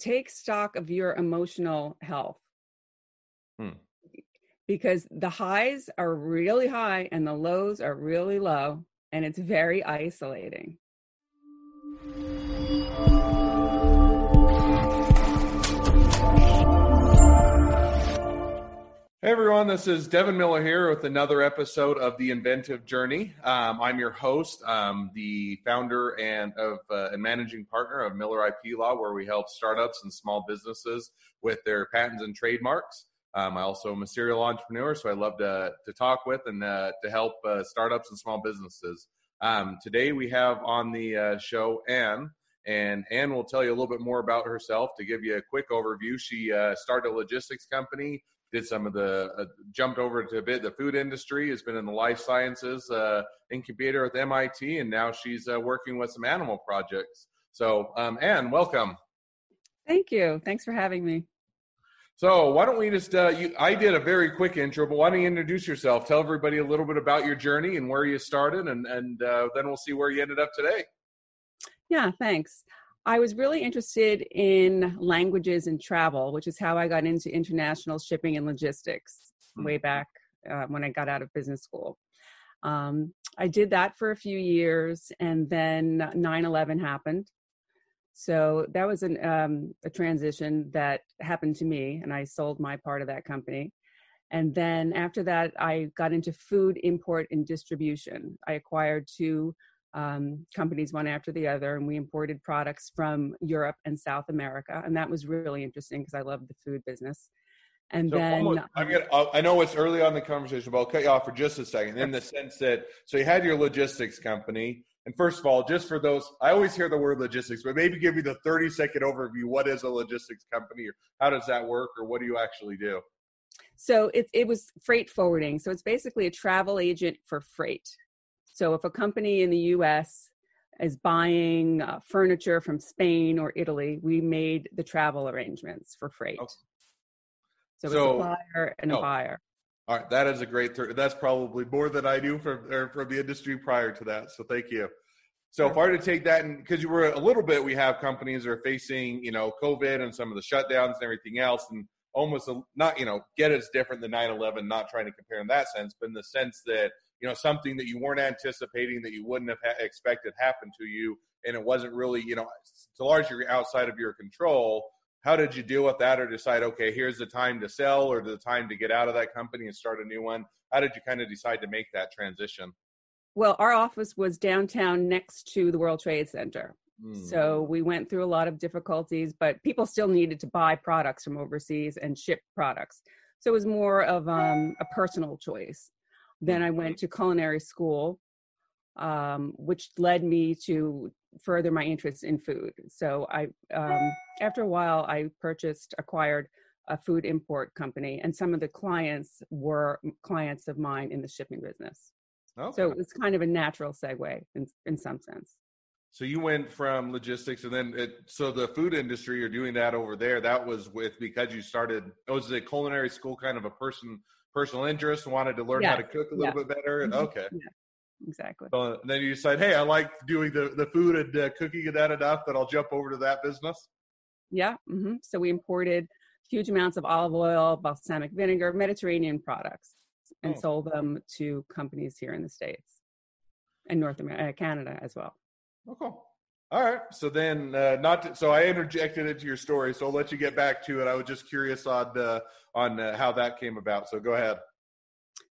take stock of your emotional health. Hmm. Because the highs are really high and the lows are really low, and it's very isolating. Hey everyone, this is Devin Miller here with another episode of the Inventive Journey. Um, I'm your host, um, the founder and of uh, and managing partner of Miller IP Law, where we help startups and small businesses with their patents and trademarks. Um, I also am a serial entrepreneur, so I love to to talk with and uh, to help uh, startups and small businesses. Um, today we have on the uh, show Anne, and Anne will tell you a little bit more about herself to give you a quick overview. She uh, started a logistics company did some of the uh, jumped over to a bit. The food industry has been in the life sciences uh, incubator with mit and now she's uh, working with some animal projects. So um, anne welcome. Thank you. Thanks for having me. So why don't we just uh, you, i did a very quick intro but why don't you introduce yourself? Tell everybody a little bit about your journey and where you started and, and uh, then we'll see where you ended up today. Yeah thanks I was really interested in languages and travel, which is how I got into international shipping and logistics mm-hmm. way back uh, when I got out of business school. Um, I did that for a few years, and then 9 11 happened. So that was an, um, a transition that happened to me, and I sold my part of that company. And then after that, I got into food import and distribution. I acquired two um, companies one after the other, and we imported products from Europe and South America, and that was really interesting because I love the food business. And so then almost, I'm gonna, I know it's early on the conversation, but I'll cut you off for just a second. In the sense that, so you had your logistics company, and first of all, just for those, I always hear the word logistics, but maybe give me the 30 second overview. What is a logistics company, or how does that work, or what do you actually do? So it it was freight forwarding. So it's basically a travel agent for freight. So if a company in the US is buying uh, furniture from Spain or Italy, we made the travel arrangements for freight. Okay. So, so, a supplier and a oh, buyer. All right, that is a great. Th- that's probably more than I knew from from the industry prior to that. So thank you. So if I were to take that, and because you were a little bit, we have companies that are facing, you know, COVID and some of the shutdowns and everything else, and almost a, not, you know, get it's different than 9/11. Not trying to compare in that sense, but in the sense that you know something that you weren't anticipating that you wouldn't have ha- expected happen to you and it wasn't really you know to large degree outside of your control how did you deal with that or decide okay here's the time to sell or the time to get out of that company and start a new one? How did you kind of decide to make that transition? Well our office was downtown next to the world trade center. Mm. so we went through a lot of difficulties but people still needed to buy products from overseas and ship products. So it was more of um, a personal choice then I went to culinary school, um, which led me to further my interest in food. So I, um, after a while, I purchased, acquired a food import company, and some of the clients were clients of mine in the shipping business. Okay. So it was kind of a natural segue in, in some sense. So you went from logistics, and then it, so the food industry. You're doing that over there. That was with because you started. It was a culinary school kind of a person personal interest, wanted to learn yeah. how to cook a little yeah. bit better. And, mm-hmm. okay. Yeah. Exactly. So then you decide, hey, I like doing the, the food and uh, cooking and that enough that I'll jump over to that business. Yeah. Mm-hmm. So we imported huge amounts of olive oil, balsamic vinegar, Mediterranean products, and oh. sold them to companies here in the States and North America, uh, Canada as well. Oh, cool. All right. So then, uh, not to, so I interjected into your story, so I'll let you get back to it. I was just curious on uh, on uh, how that came about. So go ahead.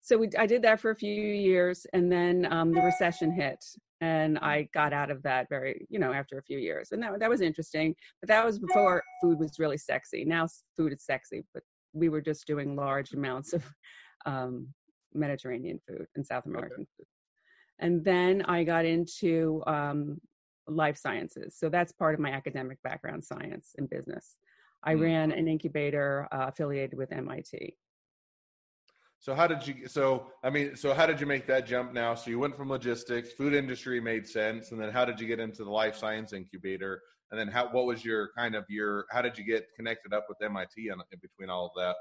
So we, I did that for a few years, and then um, the recession hit, and I got out of that very, you know, after a few years, and that that was interesting. But that was before food was really sexy. Now food is sexy, but we were just doing large amounts of um, Mediterranean food and South American okay. food. And then I got into um, life sciences. So that's part of my academic background, science and business. I mm ran an incubator uh, affiliated with MIT. So how did you? So I mean, so how did you make that jump now? So you went from logistics, food industry made sense, and then how did you get into the life science incubator? And then how? What was your kind of your? How did you get connected up with MIT in, in between all of that?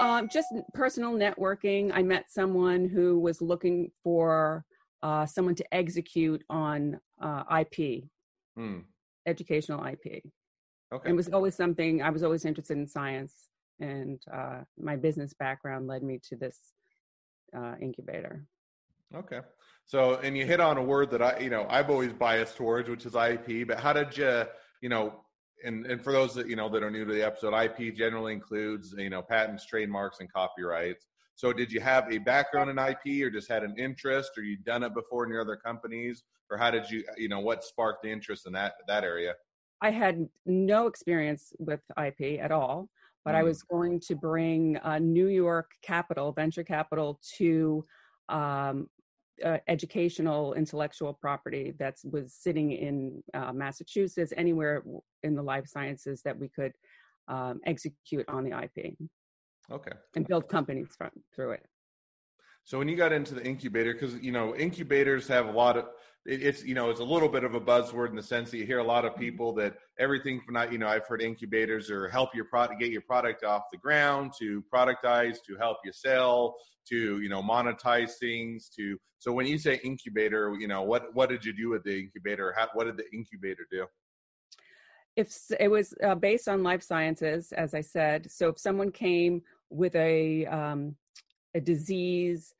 Um, just personal networking. I met someone who was looking for uh, someone to execute on uh, IP, hmm. educational IP. Okay. It was always something I was always interested in science, and uh, my business background led me to this uh, incubator. Okay. So, and you hit on a word that I, you know, I've always biased towards, which is IP. But how did you, you know, and and for those that you know that are new to the episode, IP generally includes you know patents, trademarks, and copyrights. So, did you have a background in IP, or just had an interest, or you'd done it before in your other companies, or how did you, you know, what sparked the interest in that that area? I had no experience with IP at all, but mm. I was going to bring uh, New York capital, venture capital, to um, uh, educational intellectual property that was sitting in uh, Massachusetts, anywhere in the life sciences that we could um, execute on the IP. Okay. And build companies from, through it. So when you got into the incubator, because you know incubators have a lot of it's you know it's a little bit of a buzzword in the sense that you hear a lot of mm-hmm. people that everything from not you know I've heard incubators or help your product get your product off the ground to productize to help you sell to you know monetize things to so when you say incubator you know what what did you do with the incubator How, what did the incubator do if it was uh, based on life sciences as i said so if someone came with a um, a disease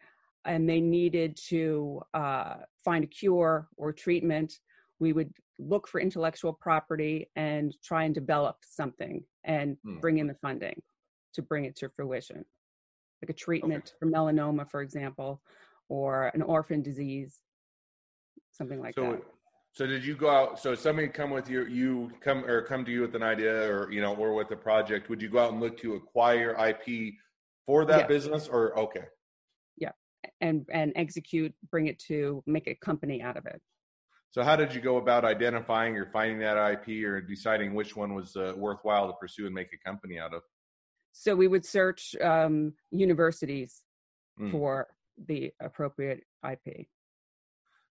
and they needed to uh, find a cure or treatment we would look for intellectual property and try and develop something and hmm. bring in the funding to bring it to fruition like a treatment okay. for melanoma, for example, or an orphan disease, something like so, that. So did you go out? So somebody come with you, you come or come to you with an idea, or you know, or with a project. Would you go out and look to acquire IP for that business, or okay? Yeah, and and execute, bring it to make a company out of it. So how did you go about identifying or finding that IP, or deciding which one was uh, worthwhile to pursue and make a company out of? So we would search um, universities mm. for the appropriate IP,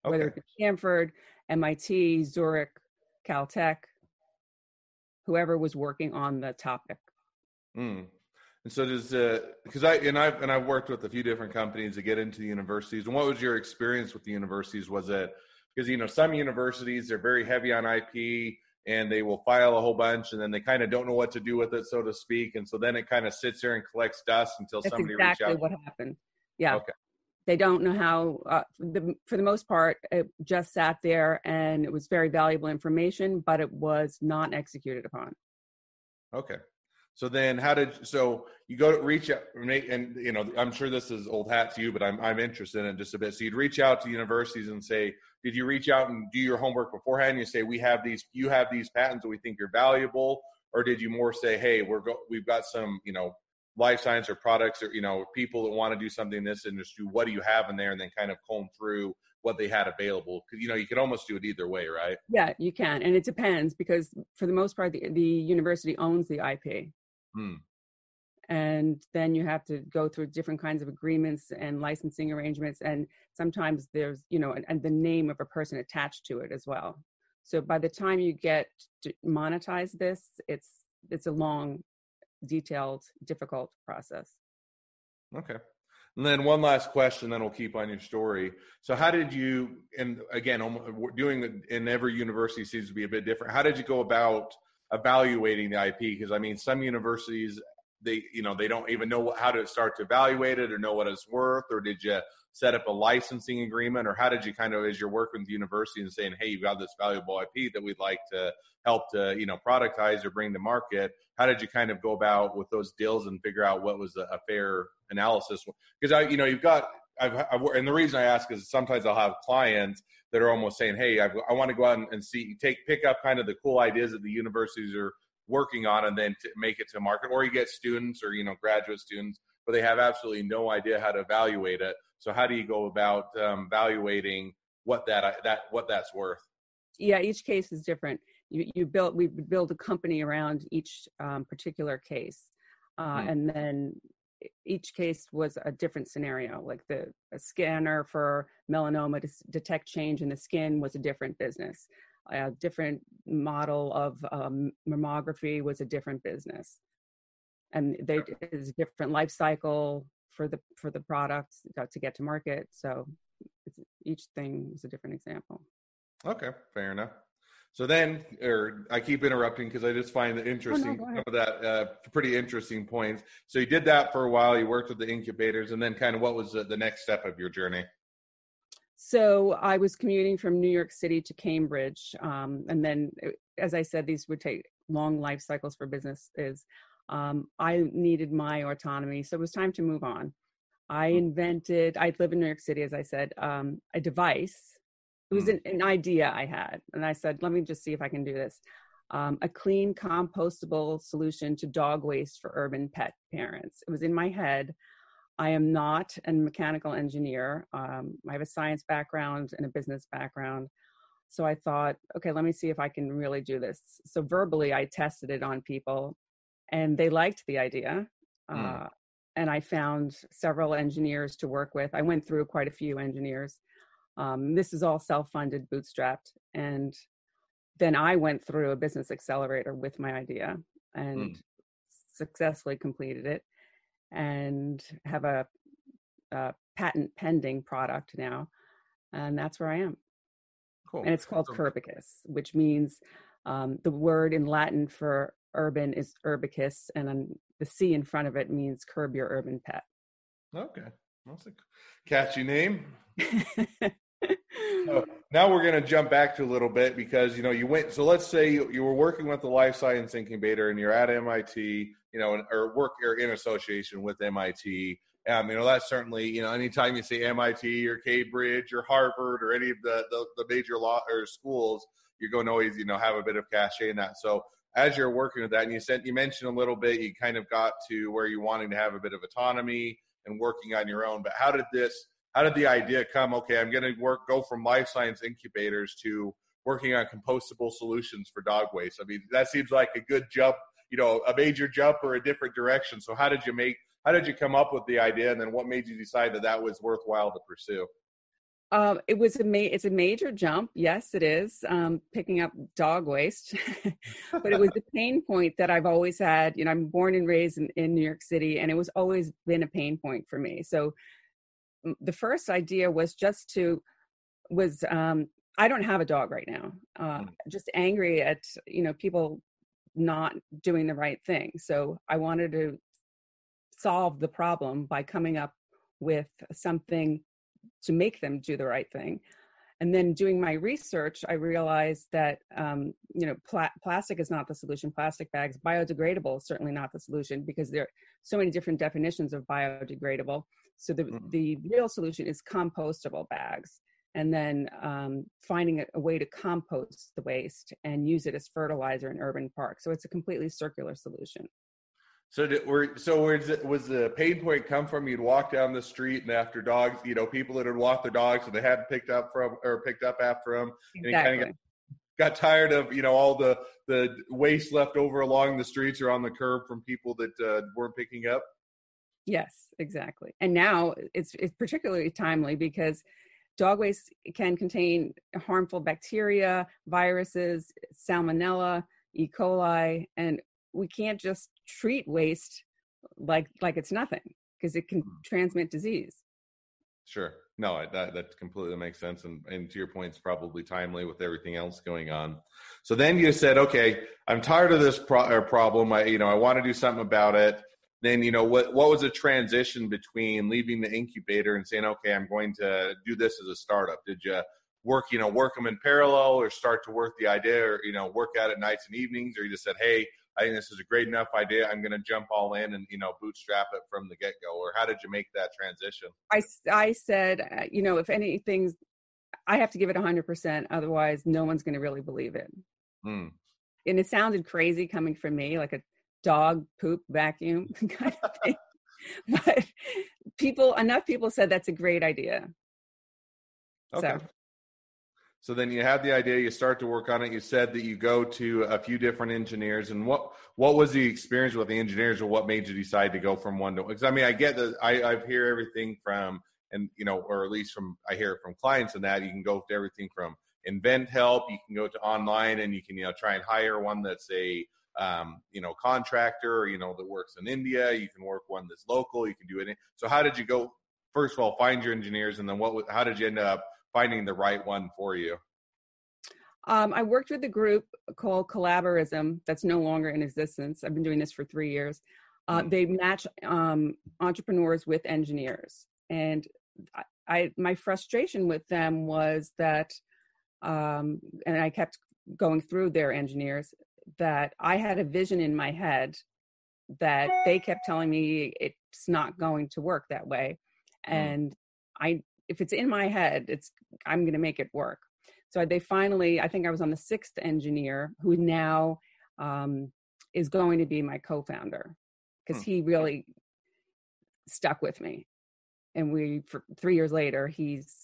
okay. whether it's Stanford, MIT, Zurich, Caltech, whoever was working on the topic. Mm. And so does because uh, I and I've and I've worked with a few different companies to get into the universities. And what was your experience with the universities? Was it because you know some universities they're very heavy on IP and they will file a whole bunch and then they kind of don't know what to do with it so to speak and so then it kind of sits there and collects dust until That's somebody exactly reaches out Exactly what happened yeah okay they don't know how uh, the, for the most part it just sat there and it was very valuable information but it was not executed upon. Okay. So then how did so you go to reach out and you know i'm sure this is old hat to you but i'm, I'm interested in it just a bit. So you'd reach out to universities and say did you reach out and do your homework beforehand? You say we have these, you have these patents that we think are valuable, or did you more say, hey, we're go, we've got some, you know, life science or products or you know people that want to do something in this industry? What do you have in there, and then kind of comb through what they had available because you know you could almost do it either way, right? Yeah, you can, and it depends because for the most part, the, the university owns the IP. Hmm and then you have to go through different kinds of agreements and licensing arrangements and sometimes there's you know and, and, the name of a person attached to it as well so by the time you get to monetize this it's it's a long detailed difficult process. Okay. And then one last question then we'll keep on your story. So how did you and again doing in every university seems to be a bit different. How did you go about evaluating the ip because i mean some universities they you know they don't even know how to start to evaluate it or know what it's worth or did you set up a licensing agreement or how did you kind of as you're working with the university and saying hey you've got this valuable ip that we'd like to help to you know productize or bring to market how did you kind of go about with those deals and figure out what was a, a fair analysis? Because i you know you've got I've, I've, and the reason I ask is sometimes I'll have clients that are almost saying, "Hey, I've, i want to go out and, and see, take, pick up kind of the cool ideas that the universities are working on and then to make it to market or you get students or you know graduate students but they have absolutely no idea how to evaluate it. So how do you go about um, evaluating what that that what that's worth? Yeah each case is different. You, you build we build a company around each um, particular case uh, hmm. and then each case was a different scenario. Like the scanner for melanoma to detect change in the skin was a different business a different model of um, mammography was a different business and they is a different life cycle for the for the products to get to market so each thing is a different example okay fair enough So then, or I keep interrupting because I just find it interesting. Oh, no, some of that uh, pretty interesting points. So you did that for a while. You worked with the incubators, and then kind of what was the, the next step of your journey? So I was commuting from New York City to Cambridge, um, and then, uh, as I said, these would take long life cycles for businesses. Um, I needed my autonomy, so it was time to move on. I Hmm. invented. I live in New York City, as I said, um, a device. It was Hmm. an, an idea I had, and I said, "Let me just see if I can do this." Um, a clean, compostable solution to dog waste for urban pet parents. It was in my head. I am not a mechanical engineer. Um, I have a science background and a business background. So I thought, okay, let me see if I can really do this. So verbally, I tested it on people and they liked the idea. Mm. Uh, and I found several engineers to work with. I went through quite a few engineers. Um, this is all self funded, bootstrapped. And then I went through a business accelerator with my idea and Mm. successfully completed it and have a, a patent pending product now. And that's where I am. Cool. And it's called So- Curbicus, which means um, the word in Latin for urban is urbicus, and the C in front of it means curb your urban pet. Okay, that's a catchy name. Now we're going to jump back to a little bit because you know you went. So let's say you, you were working with the life science incubator and you're at MIT, you know, or work or in association with MIT. Um, you know, that's certainly you know anytime you see MIT or Cambridge or Harvard or any of the the, the major law or schools, you're going to always you know have a bit of cachet in that. So as you're working with that, and you said you mentioned a little bit, you kind of got to where you wanting to have a bit of autonomy and working on your own. But how did this? How did the idea come? Okay, I'm going to work go from life science incubators to working on compostable solutions for dog waste. I mean, that seems like a good jump, you know, a major jump or a different direction. So how did you make? How did you come up with the idea, and then what made you decide that that was worthwhile to pursue? Um, it was a ma- it's a major jump. Yes, it is um, picking up dog waste, but it was a pain point that I've always had. You know, I'm born and raised in, in New York City, and it was always been a pain point for me. So the first idea was just to was um, I don't have a dog right now. Uh, Mm. just angry at you know people not doing the right thing. So I wanted to solve the problem by coming up with something to make them do the right thing. And then doing my research, I realized that um, you know pla- plastic is not the solution. Plastic bags, biodegradable, is certainly not the solution because there are so many different definitions of biodegradable. So the Mhm. the real solution is compostable bags, and then um, finding a, a way to compost the waste and use it as fertilizer in urban parks. So it's a completely circular solution. So did, were so was it, was the pain point come from you'd walk down the street and after dogs, you know, people that had walked their dogs and they hadn't picked up from or picked up after them, And Exactly. got tired of you know all the the waste left over along the streets or on the curb from people that uh, weren't picking up. Yes, exactly. And now it's it's particularly timely because dog waste can contain harmful bacteria, viruses, salmonella, E. coli, and we can't just treat waste like like it's nothing because it can hmm. transmit disease. Sure. No, that that completely makes sense, and and to your point, it's probably timely with everything else going on. So then you said, okay, I'm tired of this pro- or problem. I you know I want to do something about it. Then you know what what was the transition between leaving the incubator and saying, okay, I'm going to do this as a startup? Did you work you know work them in parallel, or start to work the idea, or you know work at it nights and evenings, or you just said, hey, I think this is a great enough idea. I'm going to jump all in and you know bootstrap it from the get go. Or how did you make that transition? i, I said, uh, you know, if anything's, I have to give it hundred percent, otherwise no one's going to really believe it. Hmm. and it sounded crazy coming from me, like a dog poop vacuum kind of thing. but people, enough people said that's a great idea. Okay. So So then you have the idea, you start to work on it. You said that you go to a few different engineers, and what what was the experience with the engineers, or what made you decide to go from one to? Because I mean, I get that I I hear everything from, and you know, or at least from I hear it from clients, and that you can go to everything from invent help, you can go to online, and you can you know try and hire one that's a um, you know contractor, you know that works in India. You can work one that's local. You can do it. So how did you go? First of all, find your engineers, and then what? How did you end up? finding the right one for you? Um, I worked with a group called Collaborizm that's no longer in existence. I've been doing this for three years. Uh, Mm. they match um, entrepreneurs with engineers, and I, I my frustration with them was that, um, and I kept going through their engineers that I had a vision in my head that they kept telling me it's not going to work that way, Mm. and I if it's in my head, it's I'm going to make it work. So they finally, I think I was on the sixth engineer who now um, is going to be my co-founder because Hmm. he really stuck with me, and we for three years later he's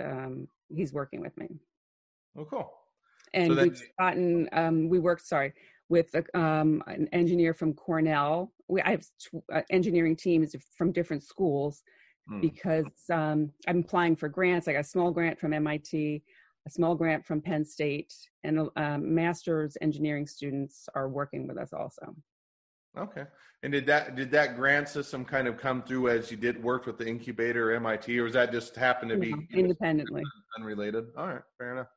um, he's working with me, Oh, cool. And then- we've gotten um, we worked sorry with a, um, an engineer from Cornell. We I have uh, engineering teams from different schools Hmm. because um, I'm applying for grants. I got a small grant from MIT, a small grant from Penn State, and um, master's engineering students are working with us also. Okay. And did that did that grant system kind of come through as you did work with the incubator MIT, or was that just happen to be No, know, independently. unrelated? All right, fair enough.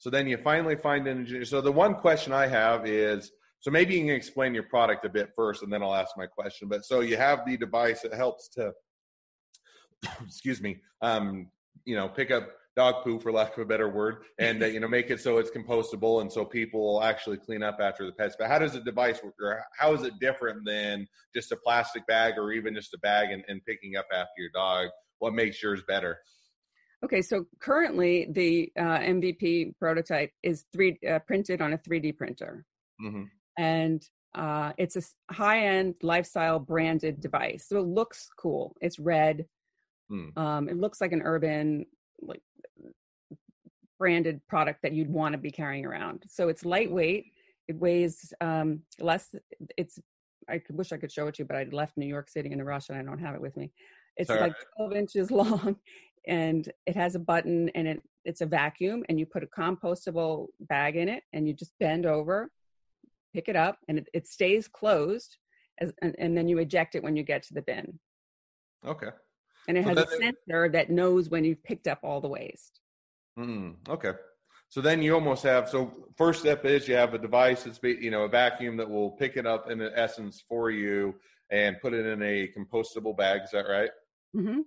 So then you finally find an engineer. So the one question I have is, so maybe you can explain your product a bit first, and then I'll ask my question. But so you have the device that helps to, excuse me, um, you know, pick up dog poo for lack of a better word, and uh, you know, make it so it's compostable, and so people will actually clean up after the pets. But how does the device work, or how is it different than just a plastic bag, or even just a bag and, and picking up after your dog? What makes yours better? Okay, so currently the uh, MVP prototype is three uh, printed on a 3D printer, hmm and uh, it's a high-end lifestyle branded device. So it looks cool. It's red. Hmm. Um, it looks like an urban like branded product that you'd want to be carrying around. So it's lightweight. It weighs um, less. It's I wish I could show it to you, but I left New York City in a rush and I don't have it with me. It's Sorry. like 12 inches long, and it has a button and it it's a vacuum, and you put a compostable bag in it, and you just bend over, pick it up, and it, it stays closed, as, and, and then you eject it when you get to the bin. Okay. And it So has a sensor that knows when you've picked up all the waste. Mm, okay. So then you almost have so first step is you have a device that's be, you know a vacuum that will pick it up in essence for you and put it in a compostable bag. Is that right? hmm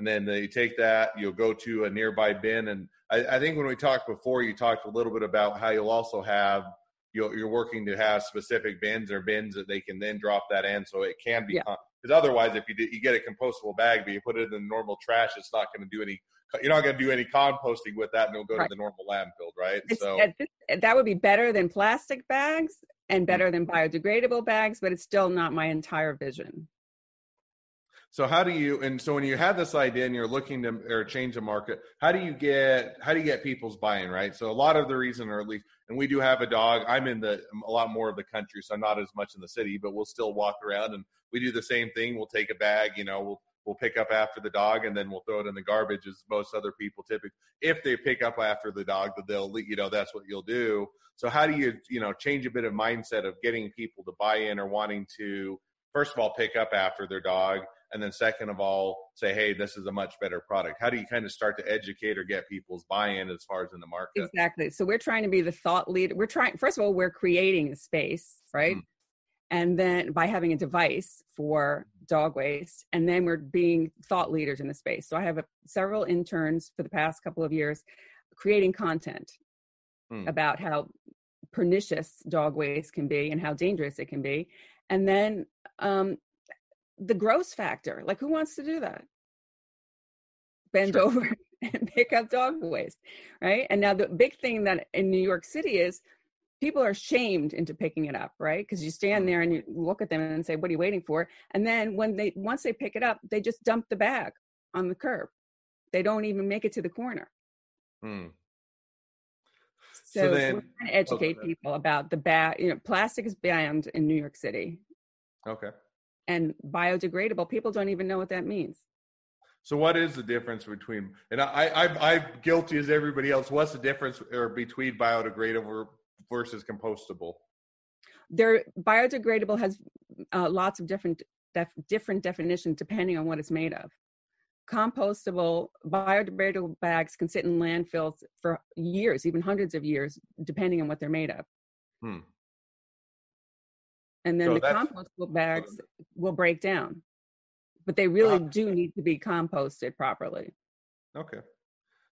And then you take that, you'll go to a nearby bin. And I, I think when we talked before, you talked a little bit about how you'll also have you'll, you're working to have specific bins or bins that they can then drop that in, so it can be. Yeah. Because otherwise, if you do, you get a compostable bag, but you put it in the normal trash, it's not going to do any. You're not going to do any composting with that, and it'll go Right. to the normal landfill, right? It's, so that would be better than plastic bags and mm-hmm. better than biodegradable bags, but it's still not my entire vision. So how do you and so when you have this idea and you're looking to or change the market, how do you get how do you get people's buy-in, right? So a lot of the reason, or at least, and we do have a dog. I'm in the a lot more of the country, so I'm not as much in the city, but we'll still walk around and we do the same thing. We'll take a bag, you know, we'll we'll pick up after the dog and then we'll throw it in the garbage as most other people typically if they pick up after the dog that they'll you know that's what you'll do so how do you you know change a bit of mindset of getting people to buy in or wanting to first of all pick up after their dog and then second of all say hey this is a much better product how do you kind of start to educate or get people's buy-in as far as in the market Exactly. So we're trying to be the thought leader. We're trying, first of all, we're creating a space, right? Mm. And then by having a device for dog waste, and then we're being thought leaders in the space. So I have a, several interns for the past couple of years creating content Hmm. about how pernicious dog waste can be and how dangerous it can be. And then um, the gross factor like, who wants to do that? Bend Sure. over and pick up dog waste, right? And now the big thing that in New York City is people are shamed into picking it up, right? Because you stand there and you look at them and say, "What are you waiting for?" And then when they once they pick it up, they just dump the bag on the curb. They don't even make it to the corner. Hmm. So, So so then- we're trying to educate okay. people about the bag. You know, plastic is banned in New York City, okay and biodegradable. People don't even know what that means. So what is the difference between and I, I I'm guilty as everybody else. What's the difference or between biodegradable versus compostable? They're biodegradable has uh, lots of different def, different definitions depending on what it's made of. compostable biodegradable bags can sit in landfills for years even hundreds of years depending on what they're made of Hmm. And then So the compostable bags will break down but they really Uh, do need to be composted properly Okay.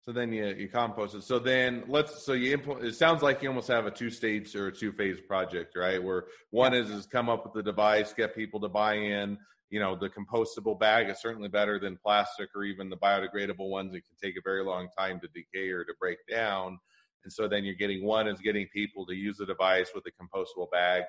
So then you you compost it. So then let's so you implement. It sounds like you almost have a two stage or a two phase project, right? Where one is is come up with the device, get people to buy in. You know, the compostable bag is certainly better than plastic or even the biodegradable ones. It can take a very long time to decay or to break down. And so then you're getting one is getting people to use the device with a compostable bag.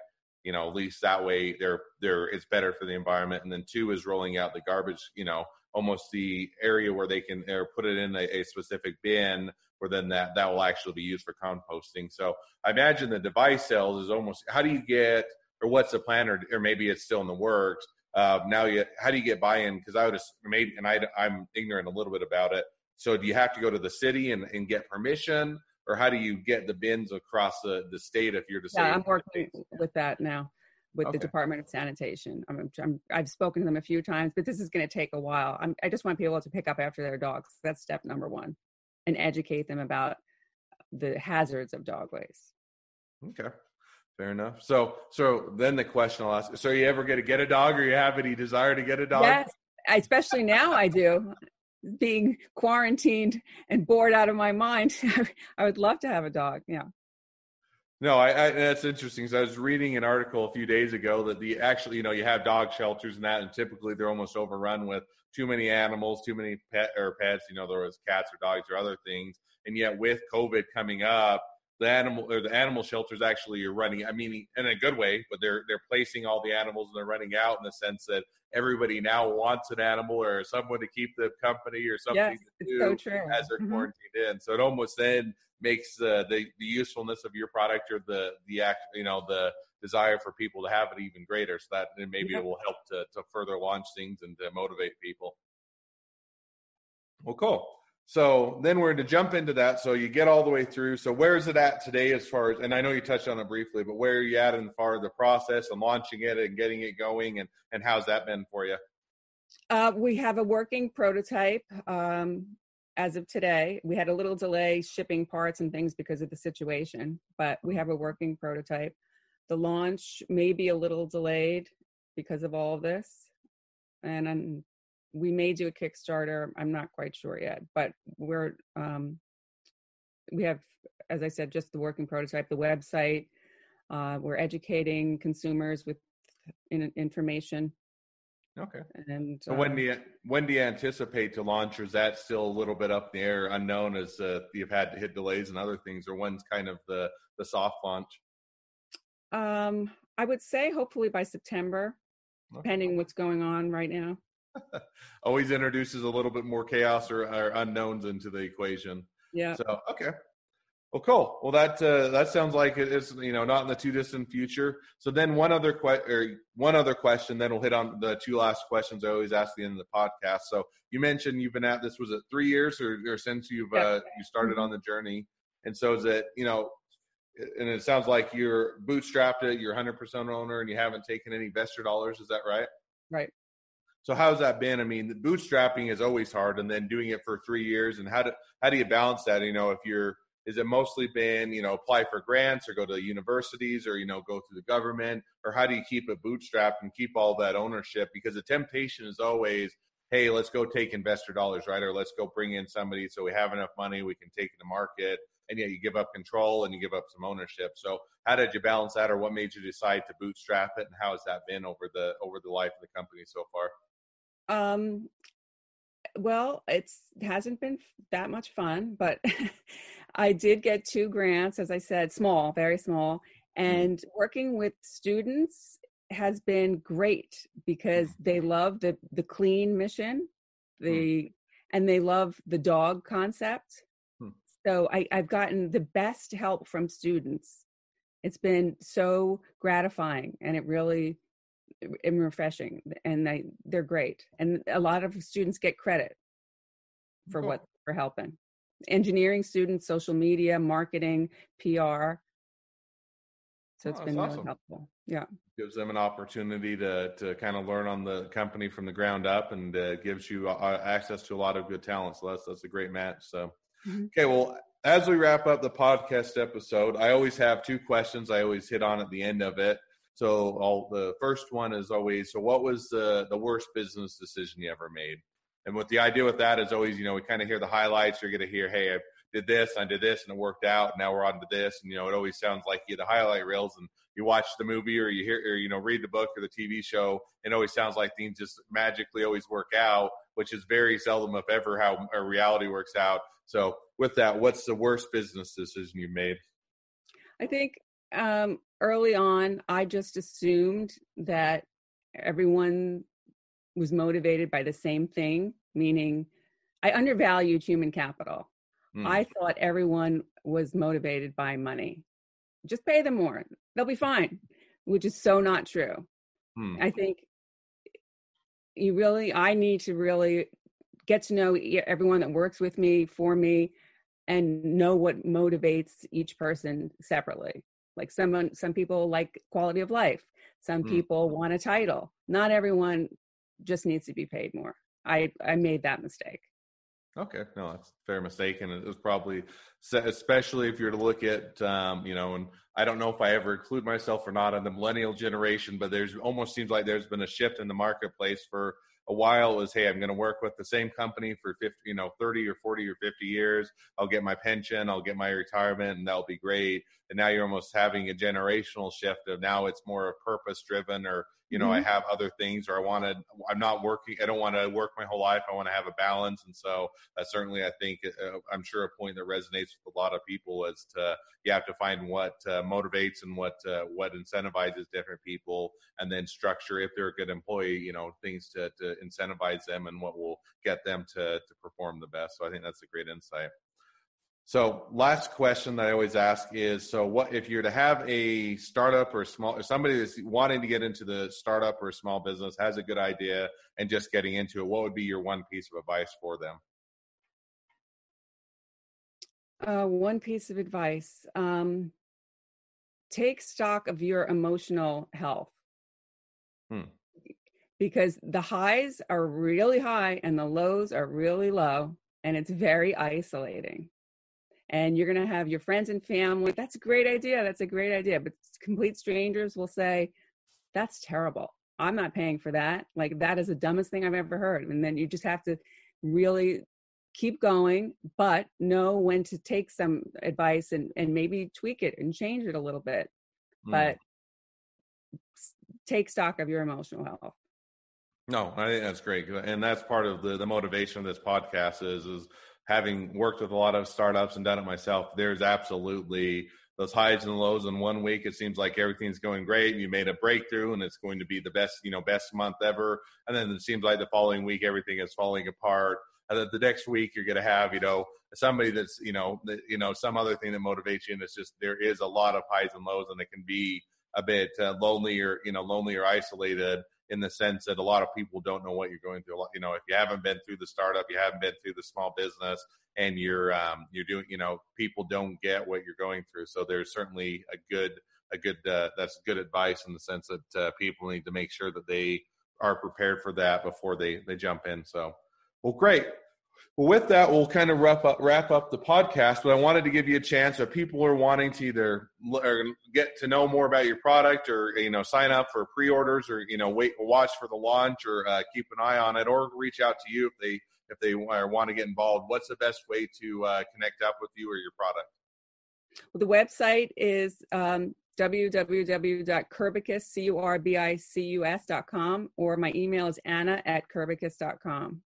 You know, at least that way they're they're it's better for the environment. And then two is rolling out the garbage. You know, almost the area where they can or put it in a, a specific bin where then that that will actually be used for composting so i imagine the device sales is almost how do you get or what's the plan or, or maybe it's still in the works uh, now you how do you get buy-in because i would just maybe and I, i'm ignorant a little bit about it so do you have to go to the city and, and get permission or how do you get the bins across the, the state if you're to say yeah i'm working with that now with Okay. the department of sanitation. I'm, I'm i've spoken to them a few times but this is going to take a while. I'm, i just want people to pick up after their dogs. That's step number one and educate them about the hazards of dog waste. Okay, fair enough. So, so then the question I'll ask: So, you ever get to get a dog, or you have any desire to get a dog? yes especially now i do being quarantined and bored out of my mind i would love to have a dog yeah No, I, I that's interesting. So I was reading an article a few days ago that the actually, you know, you have dog shelters and that, and typically they're almost overrun with too many animals, too many pet or pets. You know, there was cats or dogs or other things, and yet with COVID coming up, the animal or the animal shelters actually are running. I mean, in a good way, but they're they're placing all the animals and they're running out in the sense that everybody now wants an animal or someone to keep the company or something yes to do so as they're Mhm. quarantined in. So it almost then makes uh, the the usefulness of your product or the the act you know the desire for people to have it even greater. So that then maybe Yeah. it will help to to further launch things and to motivate people. Well, cool. So then we're to jump into that. So you get all the way through. So where is it at today as far as, and I know you touched on it briefly, but where are you at in far the process and launching it and getting it going and, and how's that been for you? Uh, we have a working prototype um, as of today. We had a little delay shipping parts and things because of the situation, but we have a working prototype. The launch may be a little delayed because of all of this, and um, we may do a Kickstarter. I'm not quite sure yet, but we're um, we have, as I said, just the working prototype, the website. Uh, we're educating consumers with in, information Okay. and So when uh, do you when do you anticipate to launch, or is that still a little bit up in the air, unknown as uh, you've had to hit delays and other things, or when's kind of the the soft launch? Um, I would say hopefully by September, depending what's going on right now. Always introduces a little bit more chaos or, or unknowns into the equation. Yeah. So okay. Well, cool. Well, that uh, that sounds like it is you know not in the too distant future. So then one other que- or one other question, then we'll hit on the two last questions I always ask at the end of the podcast. So you mentioned you've been at this was it three years or, or since you've uh, you started on the journey, and so is it you know, and it sounds like you're bootstrapped it, you're 100 percent owner, and you haven't taken any investor dollars. Is that right? Right. So how's that been? I mean, the bootstrapping is always hard, and then doing it for three years, and how do how do you balance that? You know, if you're is it mostly been you know apply for grants or go to universities or you know go through the government or how do you keep it bootstrapped and keep all that ownership? Because the temptation is always, hey, let's go take investor dollars, right? Or let's go bring in somebody so we have enough money we can take to market, and yet you give up control and you give up some ownership. So how did you balance that, or what made you decide to bootstrap it, and how has that been over the over the life of the company so far? Um, well, it's hasn't been that much fun, but I did get two grants, as I said, small, very small, and working with students has been great because they love the the clean mission, the and they love the dog concept. Hmm. So I, I've gotten the best help from students. It's been so gratifying, and it really and refreshing and they they're great and a lot of students get credit for what for helping engineering students social media marketing pr So it's Oh, been really awesome. helpful. Yeah. gives them an opportunity to to kind of learn on the company from the ground up and uh, gives you uh, access to a lot of good talent so that's that's a great match so Mhm. okay well as we wrap up the podcast episode i always have two questions i always hit on at the end of it so I'll, the first one is always so what was the the worst business decision you ever made and what the idea with that is always you know we kind of hear the highlights you're going to hear hey i did this i did this and it worked out now we're on to this and you know it always sounds like you the highlight reels and you watch the movie or you hear or you know read the book or the TV show, it always sounds like things just magically always work out, which is very seldom, if ever, how a reality works out. So, with that, what's the worst business decision you made? I think um, early on, I just assumed that everyone was motivated by the same thing, meaning I undervalued human capital. Hmm. I thought everyone was motivated by money. Just pay them more, they'll be fine, which is so not true. Hmm. I think you really, I need to really get to know everyone that works with me, for me, and know what motivates each person separately. Like someone, some people like quality of life. Some Hmm. people want a title. Not everyone just needs to be paid more. I I made that mistake. Okay, no, that's a fair mistake, and it was probably, especially if you're to look at, um, you know, and I don't know if I ever include myself or not in the millennial generation, but there's almost seems like there's been a shift in the marketplace for a while. It was, hey, I'm going to work with the same company for 50, you know, 30 or 40 or 50 years. I'll get my pension, I'll get my retirement, and that'll be great. And now you're almost having a generational shift of now it's more of purpose driven or you know, I have other things or I want to, I'm not working, I don't want to work my whole life. I want to have a balance. And so uh, certainly I think, uh, I'm sure a point that resonates with a lot of people is to, you have to find what uh, motivates and what, uh, what incentivizes different people and then structure, if they're a good employee, you know, things to, to incentivize them and what will get them to, to perform the best. So I think that's a great insight. So, last question that I always ask is: So, what if you're to have a startup or small, or somebody that's wanting to get into the startup or small business, has a good idea and just getting into it? What would be your one piece of advice for them? Uh, one piece of advice: um, take stock of your emotional health, Hmm. because the highs are really high and the lows are really low, and it's very isolating. And you're going to have your friends and family. That's a great idea. That's a great idea. But complete strangers will say, "That's terrible. I'm not paying for that. Like that is the dumbest thing I've ever heard." And then you just have to really keep going but know when to take some advice and and maybe tweak it and change it a little bit Hmm. but take stock of your emotional health No, I think that's great, and that's part of the the motivation of this podcast is is having worked with a lot of startups and done it myself. There's absolutely those highs and lows. In one week, it seems like everything's going great. You made a breakthrough, and it's going to be the best, you know, best month ever. And then it seems like the following week, everything is falling apart. And then the next week, you're going to have, you know, somebody that's, you know, that, you know, some other thing that motivates you. And it's just there is a lot of highs and lows, and it can be a bit uh, lonely or you know lonely or isolated in the sense that a lot of people don't know what you're going through. You know, if you haven't been through the startup, you haven't been through the small business, and you're um, you're doing, you know, people don't get what you're going through. So there's certainly a good a good uh, that's good advice in the sense that uh, people need to make sure that they are prepared for that before they they jump in. So, well, great. Well, with that, we'll kind of wrap up wrap up the podcast. But I wanted to give you a chance if people are wanting to either get to know more about your product, or you know, sign up for pre-orders, or you know, wait, watch for the launch, or uh, keep an eye on it, or reach out to you if they if they want to get involved. What's the best way to uh, connect up with you or your product? well, the website is um, www.curbicus, or my email is anna at curbicus.com.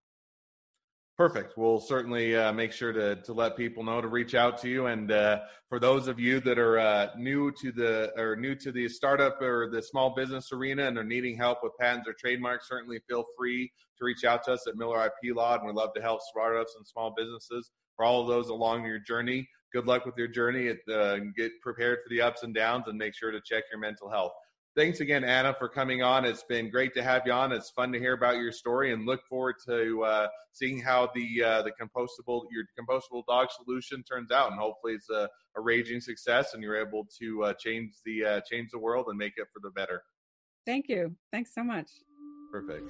Perfect. We'll certainly uh, make sure to to let people know to reach out to you. And uh, for those of you that are uh, new to the or new to the startup or the small business arena and are needing help with patents or trademarks, certainly feel free to reach out to us at Miller IP Law, and we love to help startups and small businesses. For all of those along your journey, good luck with your journey. It, uh, get prepared for the ups and downs, and make sure to check your mental health. Thanks again, Anna, for coming on. It's been great to have you on. It's fun to hear about your story, and look forward to uh, seeing how the uh, the compostable your compostable dog solution turns out. And hopefully, it's a, a raging success, and you're able to uh, change the uh, change the world and make it for the better. Thank you. Thanks so much. Perfect.